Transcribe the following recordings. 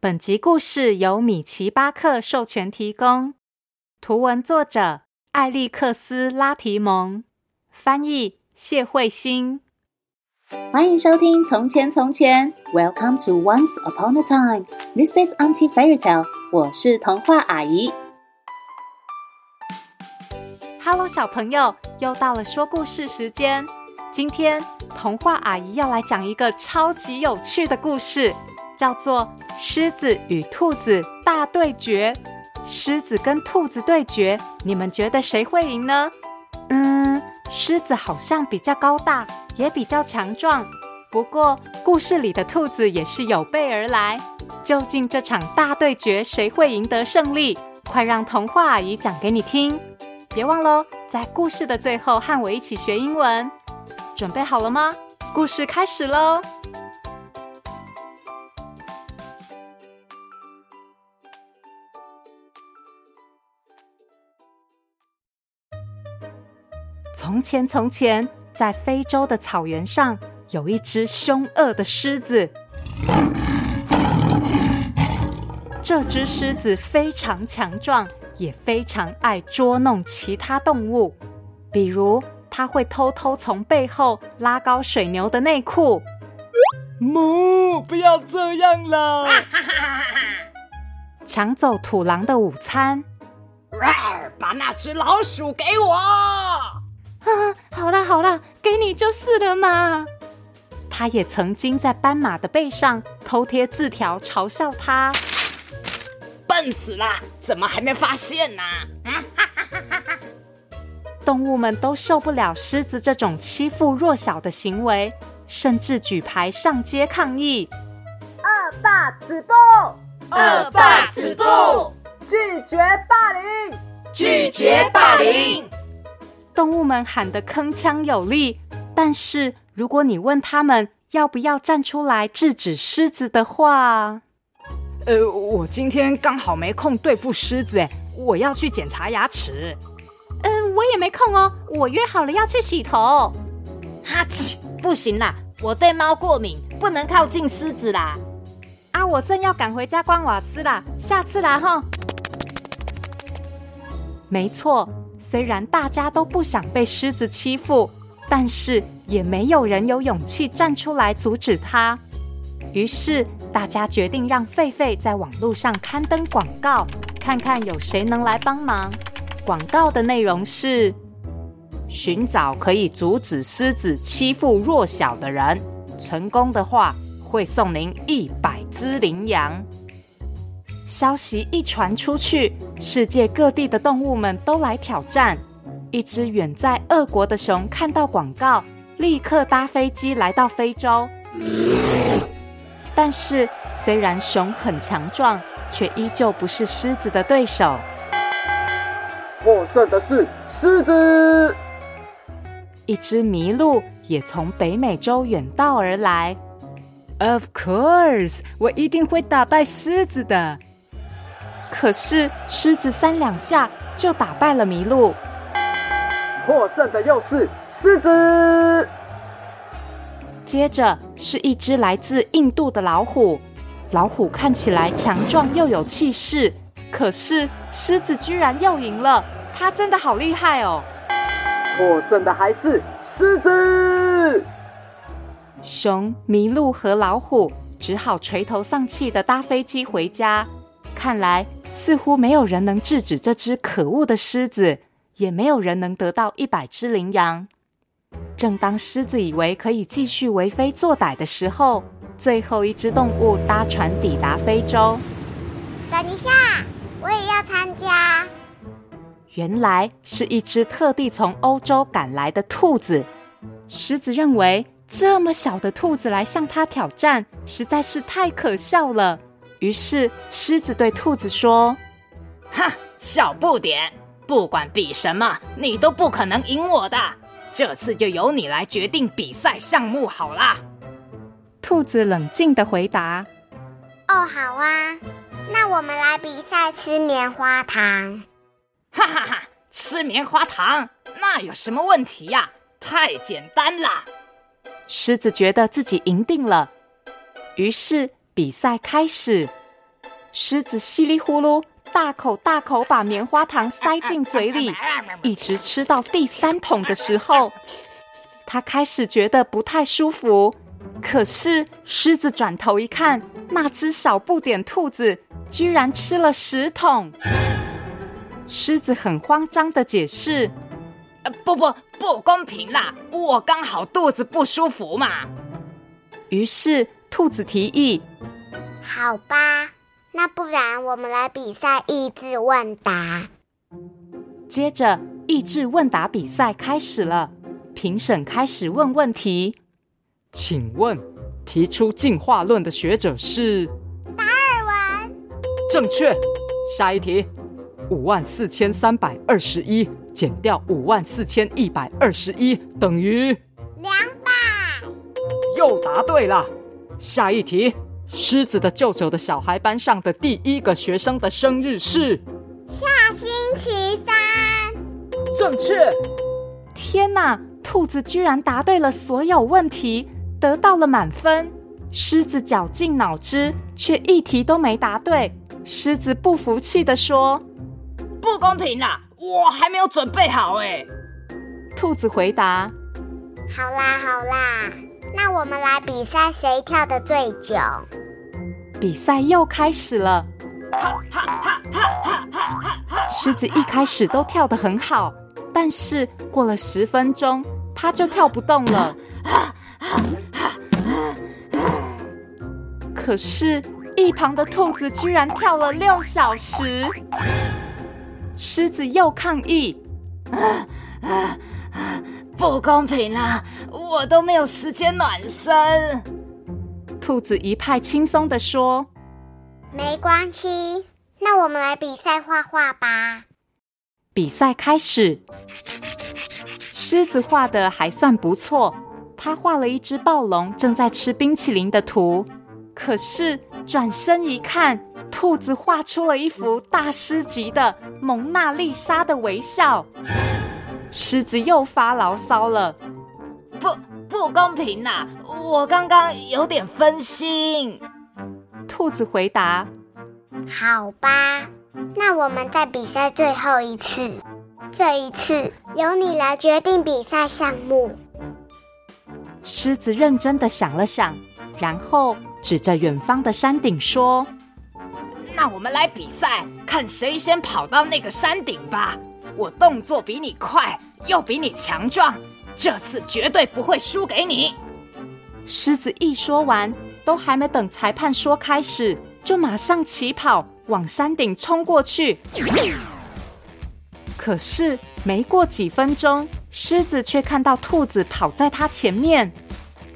本集故事由米奇巴克授权提供，图文作者艾利克斯拉提蒙，翻译谢慧欣。欢迎收听《从前从前》，Welcome to Once Upon a Time。This is Auntie Fairy Tale。我是童话阿姨。Hello，小朋友，又到了说故事时间。今天童话阿姨要来讲一个超级有趣的故事，叫做《狮子与兔子大对决》。狮子跟兔子对决，你们觉得谁会赢呢？嗯，狮子好像比较高大，也比较强壮。不过故事里的兔子也是有备而来。究竟这场大对决谁会赢得胜利？快让童话阿姨讲给你听。别忘喽，在故事的最后和我一起学英文。准备好了吗？故事开始喽！从前，从前，在非洲的草原上，有一只凶恶的狮子。这只狮子非常强壮。也非常爱捉弄其他动物，比如它会偷偷从背后拉高水牛的内裤。母，不要这样啦！抢走土狼的午餐。把那只老鼠给我！啊，好啦好啦，给你就是了嘛。他也曾经在斑马的背上偷贴字条嘲笑他。笨死啦！怎么还没发现呢？动物们都受不了狮子这种欺负弱小的行为，甚至举牌上街抗议。恶霸止步！恶霸止步！拒绝霸凌！拒绝霸凌！动物们喊得铿锵有力，但是如果你问他们要不要站出来制止狮子的话，呃，我今天刚好没空对付狮子，哎，我要去检查牙齿。嗯、呃，我也没空哦，我约好了要去洗头。哈切，不行啦，我对猫过敏，不能靠近狮子啦。啊，我正要赶回家关瓦斯啦，下次啦哈。没错，虽然大家都不想被狮子欺负，但是也没有人有勇气站出来阻止他。于是。大家决定让狒狒在网络上刊登广告，看看有谁能来帮忙。广告的内容是：寻找可以阻止狮子欺负弱小的人，成功的话会送您一百只羚羊。消息一传出去，世界各地的动物们都来挑战。一只远在俄国的熊看到广告，立刻搭飞机来到非洲。但是，虽然熊很强壮，却依旧不是狮子的对手。获胜的是狮子。一只麋鹿也从北美洲远道而来。Of course，我一定会打败狮子的。可是，狮子三两下就打败了麋鹿。获胜的又是狮子。接着是一只来自印度的老虎，老虎看起来强壮又有气势，可是狮子居然又赢了，它真的好厉害哦！获胜的还是狮子。熊、麋鹿和老虎只好垂头丧气的搭飞机回家。看来似乎没有人能制止这只可恶的狮子，也没有人能得到一百只羚羊。正当狮子以为可以继续为非作歹的时候，最后一只动物搭船抵达非洲。等一下，我也要参加。原来是一只特地从欧洲赶来的兔子。狮子认为这么小的兔子来向它挑战，实在是太可笑了。于是狮子对兔子说：“哈，小不点，不管比什么，你都不可能赢我的。”这次就由你来决定比赛项目好啦。兔子冷静的回答：“哦，好啊，那我们来比赛吃棉花糖。”哈哈哈，吃棉花糖那有什么问题呀？太简单啦。狮子觉得自己赢定了，于是比赛开始。狮子稀里呼噜大口大口把棉花糖塞进嘴里，一直吃到第三桶的时候，他开始觉得不太舒服。可是狮子转头一看，那只小不点兔子居然吃了十桶。狮子很慌张的解释：“呃，不不不公平啦，我刚好肚子不舒服嘛。”于是兔子提议：“好吧，那不然我们来比赛益智问答。”接着，益智问答比赛开始了，评审开始问问题。请问，提出进化论的学者是达尔文？正确。下一题，五万四千三百二十一减掉五万四千一百二十一等于两百。又答对了。下一题，狮子的舅舅的小孩班上的第一个学生的生日是下星期三。正确。天哪，兔子居然答对了所有问题。得到了满分，狮子绞尽脑汁，却一题都没答对。狮子不服气地说：“不公平啦，我还没有准备好哎。”兔子回答：“好啦好啦，那我们来比赛谁跳得最久。”比赛又开始了。狮子一开始都跳得很好，但是过了十分钟，它就跳不动了。可是，一旁的兔子居然跳了六小时。狮子又抗议：“不公平啊！我都没有时间暖身。”兔子一派轻松的说：“没关系，那我们来比赛画画吧。”比赛开始，狮子画的还算不错。他画了一只暴龙正在吃冰淇淋的图，可是转身一看，兔子画出了一幅大师级的蒙娜丽莎的微笑。狮子又发牢骚了：“不，不公平呐！我刚刚有点分心。”兔子回答：“好吧，那我们再比赛最后一次，这一次由你来决定比赛项目。”狮子认真的想了想，然后指着远方的山顶说：“那我们来比赛，看谁先跑到那个山顶吧！我动作比你快，又比你强壮，这次绝对不会输给你。”狮子一说完，都还没等裁判说开始，就马上起跑往山顶冲过去。可是没过几分钟，狮子却看到兔子跑在它前面。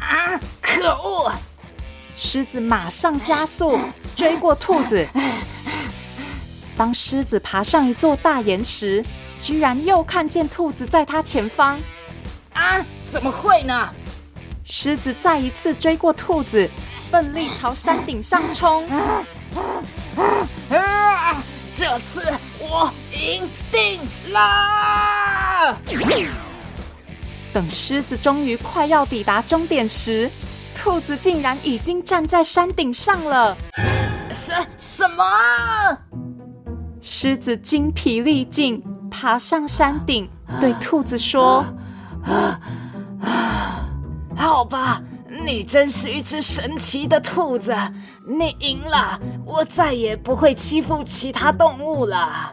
啊！可恶！狮子马上加速追过兔子。当狮子爬上一座大岩石，居然又看见兔子在它前方。啊！怎么会呢？狮子再一次追过兔子，奋力朝山顶上冲。啊啊这次我赢定了！等狮子终于快要抵达终点时，兔子竟然已经站在山顶上了。什什么？狮子精疲力尽，爬上山顶，对兔子说：“啊啊，好吧。”你真是一只神奇的兔子，你赢了，我再也不会欺负其他动物了。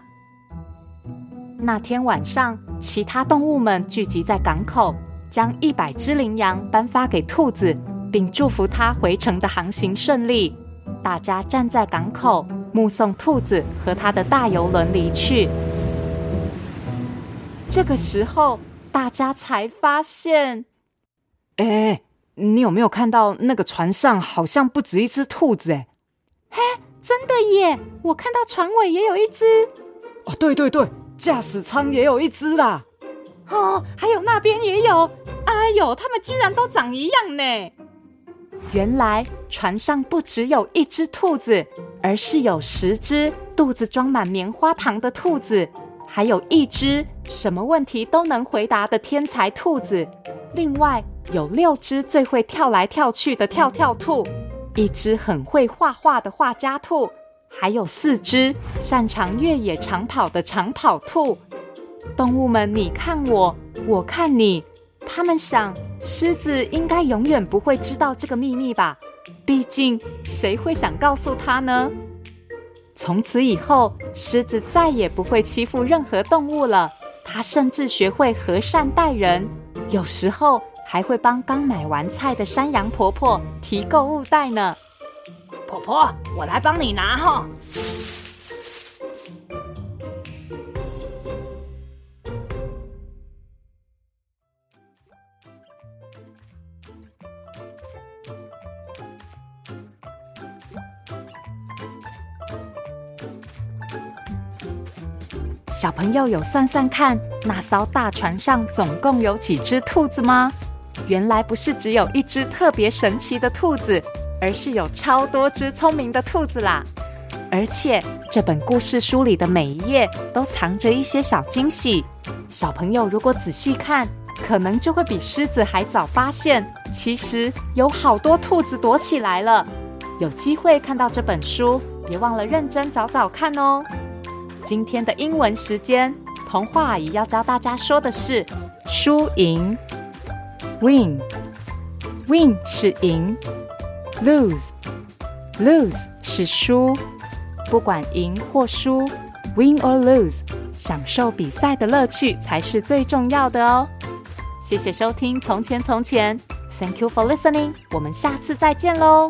那天晚上，其他动物们聚集在港口，将一百只羚羊颁发给兔子，并祝福他回程的航行顺利。大家站在港口，目送兔子和他的大游轮离去。这个时候，大家才发现，哎。你有没有看到那个船上好像不止一只兔子？哎，嘿，真的耶！我看到船尾也有一只。哦，对对对，驾驶舱也有一只啦。哦，还有那边也有。哎呦，它们居然都长一样呢！原来船上不只有一只兔子，而是有十只肚子装满棉花糖的兔子，还有一只什么问题都能回答的天才兔子。另外。有六只最会跳来跳去的跳跳兔，一只很会画画的画家兔，还有四只擅长越野长跑的长跑兔。动物们，你看我，我看你，他们想，狮子应该永远不会知道这个秘密吧？毕竟，谁会想告诉他呢？从此以后，狮子再也不会欺负任何动物了。她甚至学会和善待人，有时候还会帮刚买完菜的山羊婆婆提购物袋呢。婆婆，我来帮你拿哈。小朋友有算算看，那艘大船上总共有几只兔子吗？原来不是只有一只特别神奇的兔子，而是有超多只聪明的兔子啦！而且这本故事书里的每一页都藏着一些小惊喜。小朋友如果仔细看，可能就会比狮子还早发现，其实有好多兔子躲起来了。有机会看到这本书，别忘了认真找找看哦。今天的英文时间，童话阿姨要教大家说的是输赢。Win，win 是赢；lose，lose 是输。不管赢或输，win or lose，享受比赛的乐趣才是最重要的哦。谢谢收听《从前从前》，Thank you for listening，我们下次再见喽。